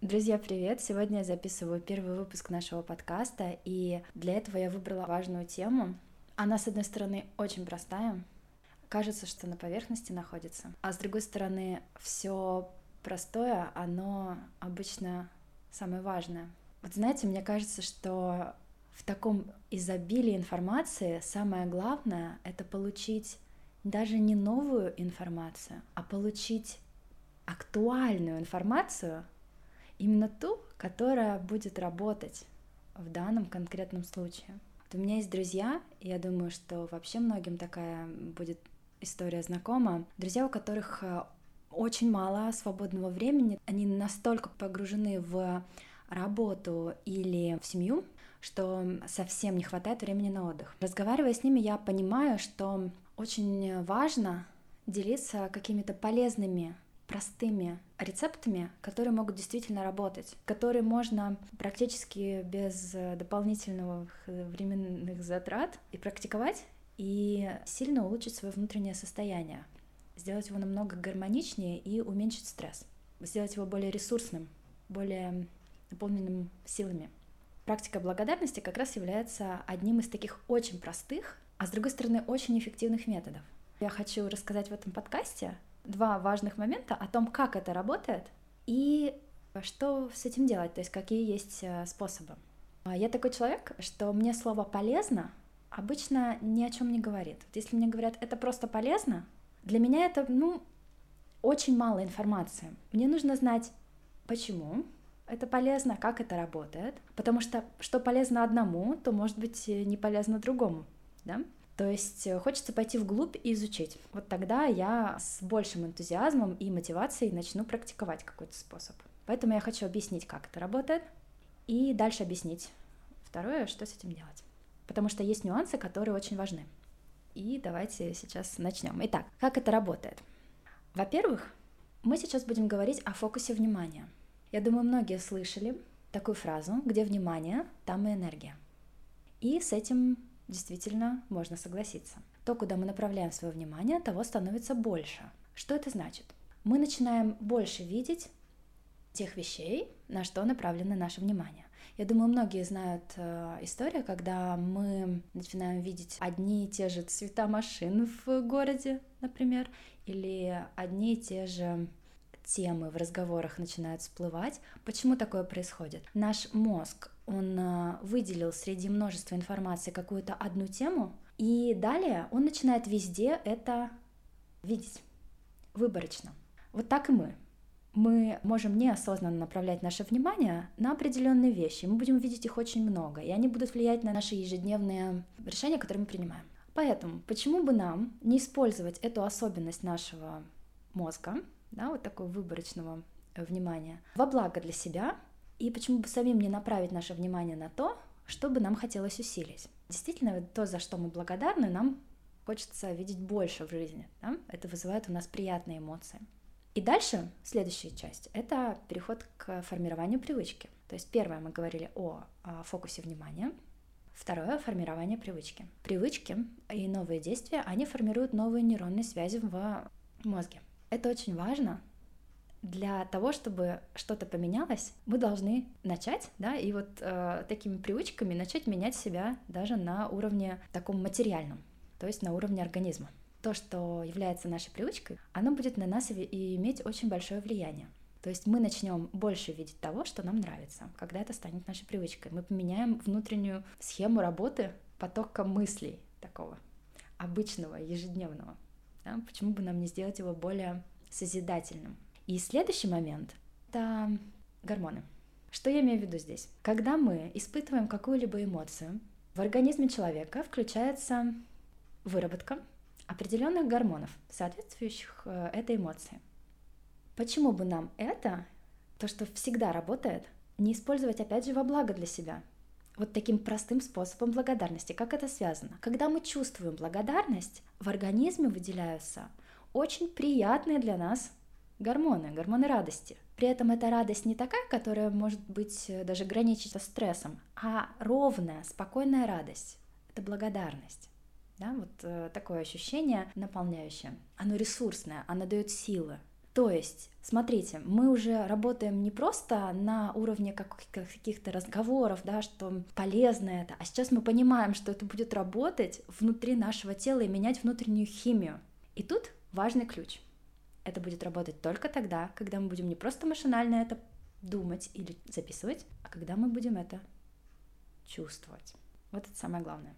Друзья, привет! Сегодня я записываю первый выпуск нашего подкаста, и для этого я выбрала важную тему. Она, с одной стороны, очень простая, кажется, что на поверхности находится, а с другой стороны, все простое, оно обычно самое важное. Вот знаете, мне кажется, что в таком изобилии информации самое главное — это получить даже не новую информацию, а получить актуальную информацию — именно ту, которая будет работать в данном конкретном случае. Вот у меня есть друзья, и я думаю, что вообще многим такая будет история знакома. Друзья, у которых э, очень мало свободного времени, они настолько погружены в работу или в семью, что совсем не хватает времени на отдых. Разговаривая с ними, я понимаю, что очень важно делиться какими-то полезными простыми рецептами, которые могут действительно работать, которые можно практически без дополнительных временных затрат и практиковать, и сильно улучшить свое внутреннее состояние, сделать его намного гармоничнее и уменьшить стресс, сделать его более ресурсным, более наполненным силами. Практика благодарности как раз является одним из таких очень простых, а с другой стороны очень эффективных методов. Я хочу рассказать в этом подкасте два важных момента о том, как это работает и что с этим делать, то есть какие есть э, способы. А я такой человек, что мне слово полезно обычно ни о чем не говорит. Вот если мне говорят это просто полезно, для меня это ну очень мало информации. Мне нужно знать, почему это полезно, как это работает, потому что что полезно одному, то может быть не полезно другому, да? То есть э, хочется пойти вглубь и изучить. Вот тогда я с большим энтузиазмом и мотивацией начну практиковать какой-то способ. Поэтому я хочу объяснить, как это работает, и дальше объяснить второе, что с этим делать. Потому что есть нюансы, которые очень важны. И давайте сейчас начнем. Итак, как это работает? Во-первых, мы сейчас будем говорить о фокусе внимания. Я думаю, многие слышали такую фразу, где внимание, там и энергия. И с этим действительно можно согласиться. То, куда мы направляем свое внимание, того становится больше. Что это значит? Мы начинаем больше видеть тех вещей, на что направлено наше внимание. Я думаю, многие знают э, историю, когда мы начинаем видеть одни и те же цвета машин в городе, например, или одни и те же темы в разговорах начинают всплывать. Почему такое происходит? Наш мозг, он э, выделил среди множества информации какую-то одну тему, и далее он начинает везде это видеть выборочно. Вот так и мы. Мы можем неосознанно направлять наше внимание на определенные вещи. Мы будем видеть их очень много, и они будут влиять на наши ежедневные решения, которые мы принимаем. Поэтому почему бы нам не использовать эту особенность нашего мозга, да, вот такого выборочного э, внимания, во благо для себя, и почему бы самим не направить наше внимание на то, что бы нам хотелось усилить. Действительно, то, за что мы благодарны, нам хочется видеть больше в жизни. Да? Это вызывает у нас приятные эмоции. И дальше, следующая часть, это переход к формированию привычки. То есть первое мы говорили о, о фокусе внимания, второе — формирование привычки. Привычки и новые действия, они формируют новые нейронные связи в мозге. Это очень важно. Для того, чтобы что-то поменялось, мы должны начать, да, и вот э, такими привычками начать менять себя даже на уровне таком материальном, то есть на уровне организма. То, что является нашей привычкой, оно будет на нас и иметь очень большое влияние. То есть мы начнем больше видеть того, что нам нравится, когда это станет нашей привычкой. Мы поменяем внутреннюю схему работы потока мыслей такого обычного, ежедневного. Да? Почему бы нам не сделать его более созидательным? И следующий момент — это гормоны. Что я имею в виду здесь? Когда мы испытываем какую-либо эмоцию, в организме человека включается выработка определенных гормонов, соответствующих э, этой эмоции. Почему бы нам это, то, что всегда работает, не использовать опять же во благо для себя? вот таким простым способом благодарности. Как это связано? Когда мы чувствуем благодарность, в организме выделяются очень приятные для нас гормоны, гормоны радости. При этом эта радость не такая, которая может быть э, даже граничить со стрессом, а ровная, спокойная радость. Это благодарность. Да, вот э, такое ощущение наполняющее. Оно ресурсное, оно дает силы. То есть, смотрите, мы уже работаем не просто на уровне каких-то разговоров, да, что полезно это, а сейчас мы понимаем, что это будет работать внутри нашего тела и менять внутреннюю химию. И тут важный ключ. Это будет работать только тогда, когда мы будем не просто машинально это думать или записывать, а когда мы будем это чувствовать. Вот это самое главное.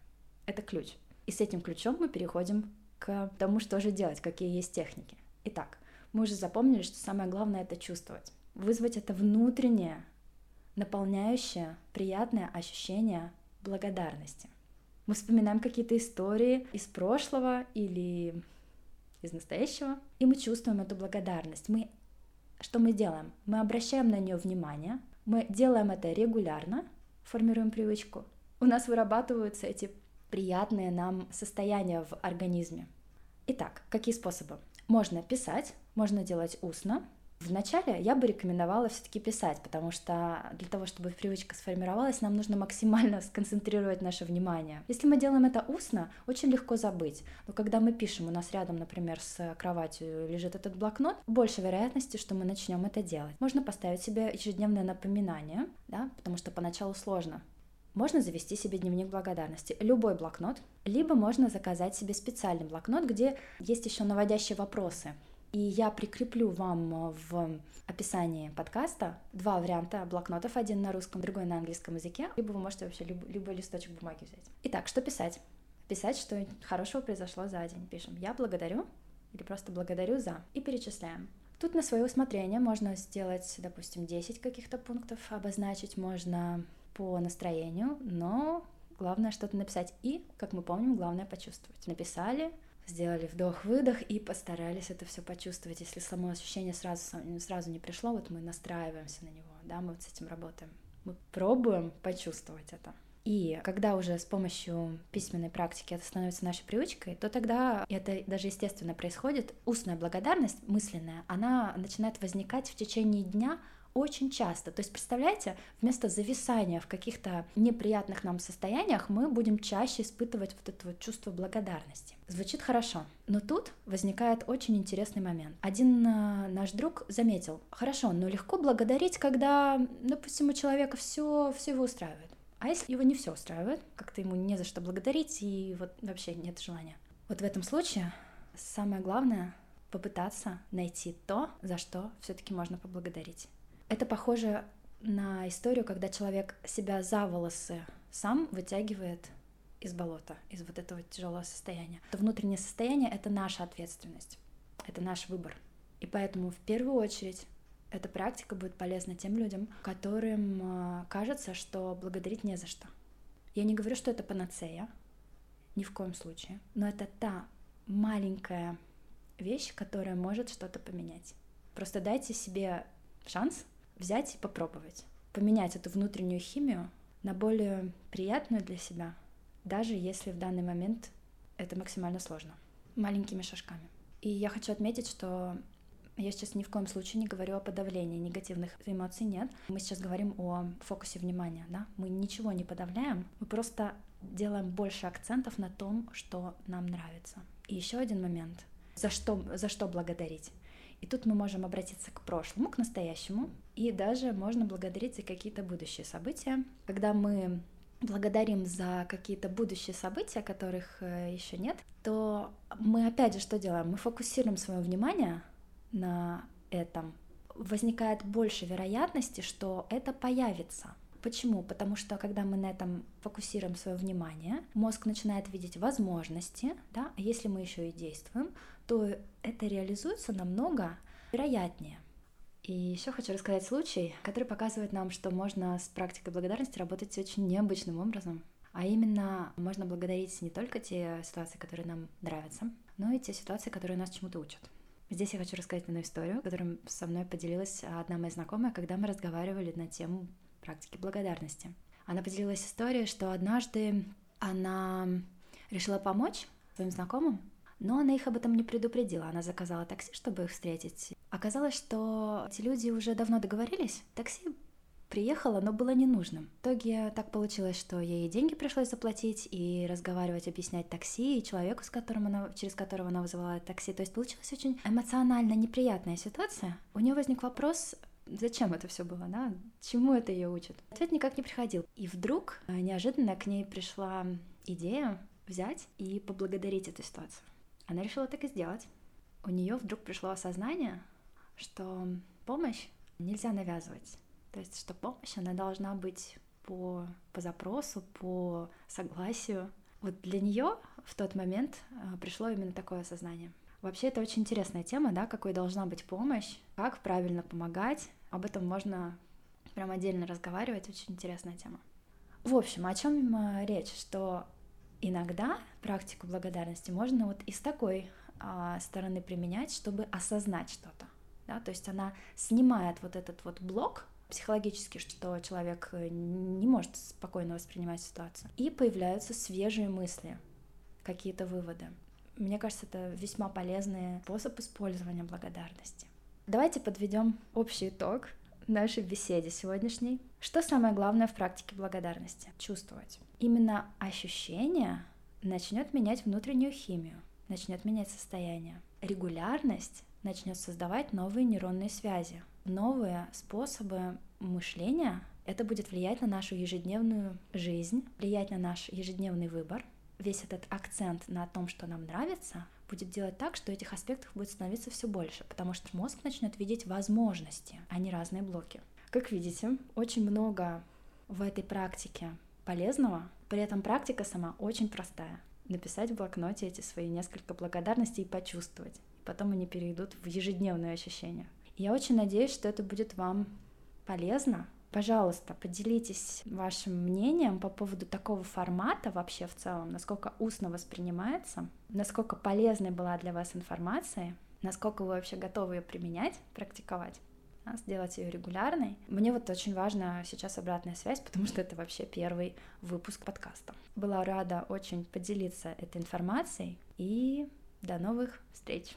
Это ключ. И с этим ключом мы переходим к тому, что же делать, какие есть техники. Итак, мы уже запомнили, что самое главное это чувствовать. Вызвать это внутреннее, наполняющее, приятное ощущение благодарности. Мы вспоминаем какие-то истории из прошлого или из настоящего, и мы чувствуем эту благодарность. Мы что мы делаем? Мы обращаем на нее внимание, мы делаем это регулярно, формируем привычку. У нас вырабатываются эти приятные нам состояния в организме. Итак, какие способы? Можно писать, можно делать устно, Вначале я бы рекомендовала все-таки писать, потому что для того, чтобы привычка сформировалась, нам нужно максимально сконцентрировать наше внимание. Если мы делаем это устно, очень легко забыть. Но когда мы пишем, у нас рядом, например, с кроватью лежит этот блокнот, больше вероятности, что мы начнем это делать. Можно поставить себе ежедневное напоминание, да, потому что поначалу сложно. Можно завести себе дневник благодарности, любой блокнот, либо можно заказать себе специальный блокнот, где есть еще наводящие вопросы. И я прикреплю вам э, в описании подкаста два варианта блокнотов, один на русском, другой на английском языке, либо вы можете вообще любой, любой листочек бумаги взять. Итак, что писать? Писать, что хорошего произошло за день. Пишем «Я благодарю» или просто «благодарю за» и перечисляем. Тут на свое усмотрение можно сделать, допустим, 10 каких-то пунктов, обозначить можно по настроению, но главное что-то написать. И, как мы помним, главное почувствовать. Написали, сделали вдох-выдох и постарались это все почувствовать. Если само ощущение сразу, сразу не пришло, вот мы настраиваемся на него, да, мы вот с этим работаем. Мы пробуем почувствовать это. И когда уже с помощью письменной практики это становится нашей привычкой, то тогда это даже естественно происходит. Устная благодарность мысленная, она начинает возникать в течение дня очень часто. То есть, представляете, вместо зависания в каких-то неприятных нам состояниях мы будем чаще испытывать вот это вот чувство благодарности. Звучит хорошо, но тут возникает очень интересный момент. Один э, наш друг заметил, хорошо, но легко благодарить, когда, допустим, у человека все, все его устраивает. А если его не все устраивает, как-то ему не за что благодарить и вот вообще нет желания. Вот в этом случае самое главное попытаться найти то, за что все-таки можно поблагодарить. Это похоже на историю, когда человек себя за волосы сам вытягивает из болота, из вот этого тяжелого состояния. То внутреннее состояние — это наша ответственность, это наш выбор. И поэтому в первую очередь эта практика будет полезна тем людям, которым э, кажется, что благодарить не за что. Я не говорю, что это панацея, ни в коем случае, но это та маленькая вещь, которая может что-то поменять. Просто дайте себе шанс взять и попробовать. Поменять эту внутреннюю химию на более приятную для себя, даже если в данный момент это максимально сложно, маленькими шажками. И я хочу отметить, что я сейчас ни в коем случае не говорю о подавлении негативных эмоций, нет. Мы сейчас говорим о фокусе внимания, да. Мы ничего не подавляем, мы просто делаем больше акцентов на том, что нам нравится. И еще один момент. За что, за что благодарить? И тут мы можем обратиться к прошлому, к настоящему, и даже можно благодарить за какие-то будущие события. Когда мы благодарим за какие-то будущие события, которых э, еще нет, то мы опять же что делаем? Мы фокусируем свое внимание на этом. Возникает больше вероятности, что это появится. Почему? Потому что когда мы на этом фокусируем свое внимание, мозг начинает видеть возможности, да, а если мы еще и действуем, то это реализуется намного вероятнее. И еще хочу рассказать случай, который показывает нам, что можно с практикой благодарности работать очень необычным образом. А именно, можно благодарить не только те ситуации, которые нам нравятся, но и те ситуации, которые нас чему-то учат. Здесь я хочу рассказать одну историю, которую со мной поделилась одна моя знакомая, когда мы разговаривали на тему практики благодарности. Она поделилась историей, что однажды она решила помочь своим знакомым но она их об этом не предупредила. Она заказала такси, чтобы их встретить. Оказалось, что эти люди уже давно договорились. Такси приехала, но было ненужным. В итоге так получилось, что ей деньги пришлось заплатить, и разговаривать, объяснять такси, и человеку, с которым она, через которого она вызывала такси. То есть получилась очень эмоционально неприятная ситуация. У нее возник вопрос, зачем это все было, да? Чему это ее учат? Ответ никак не приходил. И вдруг э, неожиданно к ней пришла идея взять и поблагодарить эту ситуацию. Она решила так и сделать. У нее вдруг пришло осознание, что помощь нельзя навязывать. То есть, что помощь, она должна быть по, по запросу, по согласию. Вот для нее в тот момент э, пришло именно такое осознание. Вообще это очень интересная тема, да, какой должна быть помощь, как правильно помогать. Об этом можно прям отдельно разговаривать, очень интересная тема. В общем, о чем э, речь, что иногда практику благодарности можно вот из такой а, стороны применять, чтобы осознать что-то. Да? То есть она снимает вот этот вот блок психологически, что человек э, не может спокойно воспринимать ситуацию. И появляются свежие мысли, какие-то выводы. Мне кажется, это весьма полезный способ использования благодарности. Давайте подведем общий итог нашей беседе сегодняшней. Что самое главное в практике благодарности? Чувствовать. Именно ощущение начнет менять внутреннюю химию, начнет менять состояние. Регулярность начнет создавать новые нейронные связи, новые способы мышления. Это будет влиять на нашу ежедневную жизнь, влиять на наш ежедневный выбор. Весь этот акцент на том, что нам нравится, будет делать так, что этих аспектов будет становиться все больше, потому что мозг начнет видеть возможности, а не разные блоки. Как видите, очень много в этой практике полезного, при этом практика сама очень простая. Написать в блокноте эти свои несколько благодарностей и почувствовать. Потом они перейдут в ежедневные ощущения. Я очень надеюсь, что это будет вам полезно. Пожалуйста, поделитесь вашим мнением по поводу такого формата вообще в целом, насколько устно воспринимается, насколько полезной была для вас информация, насколько вы вообще готовы ее применять, практиковать сделать ее регулярной. Мне вот очень важна сейчас обратная связь, потому что это вообще первый выпуск подкаста. Была рада очень поделиться этой информацией и до новых встреч!